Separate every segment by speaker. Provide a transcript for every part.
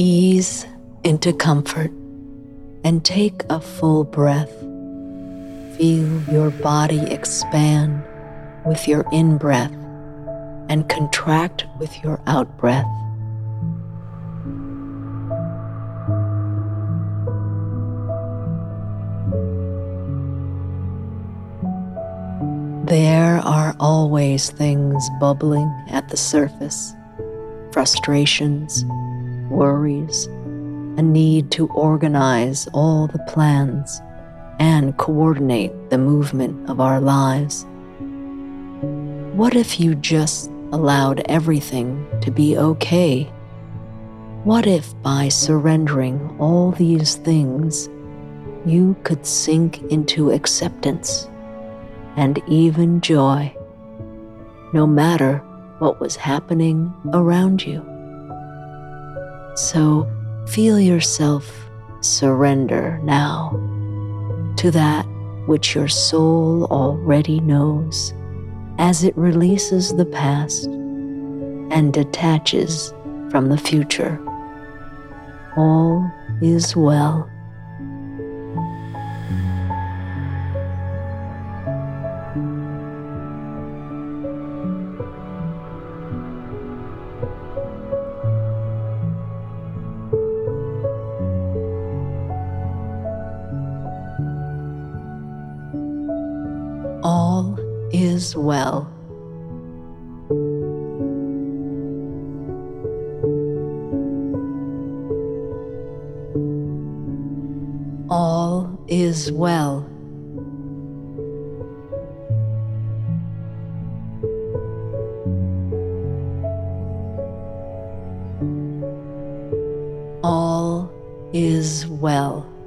Speaker 1: Ease into comfort and take a full breath. Feel your body expand with your in breath and contract with your out breath. There are always things bubbling at the surface frustrations, worries, a need to organize all the plans and coordinate the movement of our lives. What if you just allowed everything to be okay? What if by surrendering all these things, you could sink into acceptance and even joy, no matter what was happening around you? So feel yourself surrender now to that which your soul already knows as it releases the past and detaches from the future. All is well. Is well. All is well. All is well.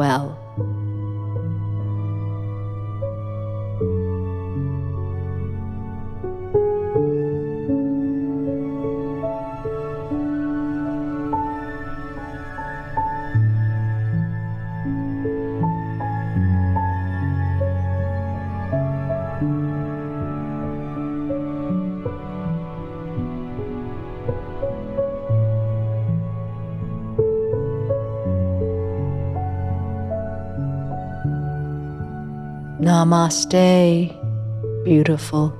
Speaker 1: well. Namaste, beautiful.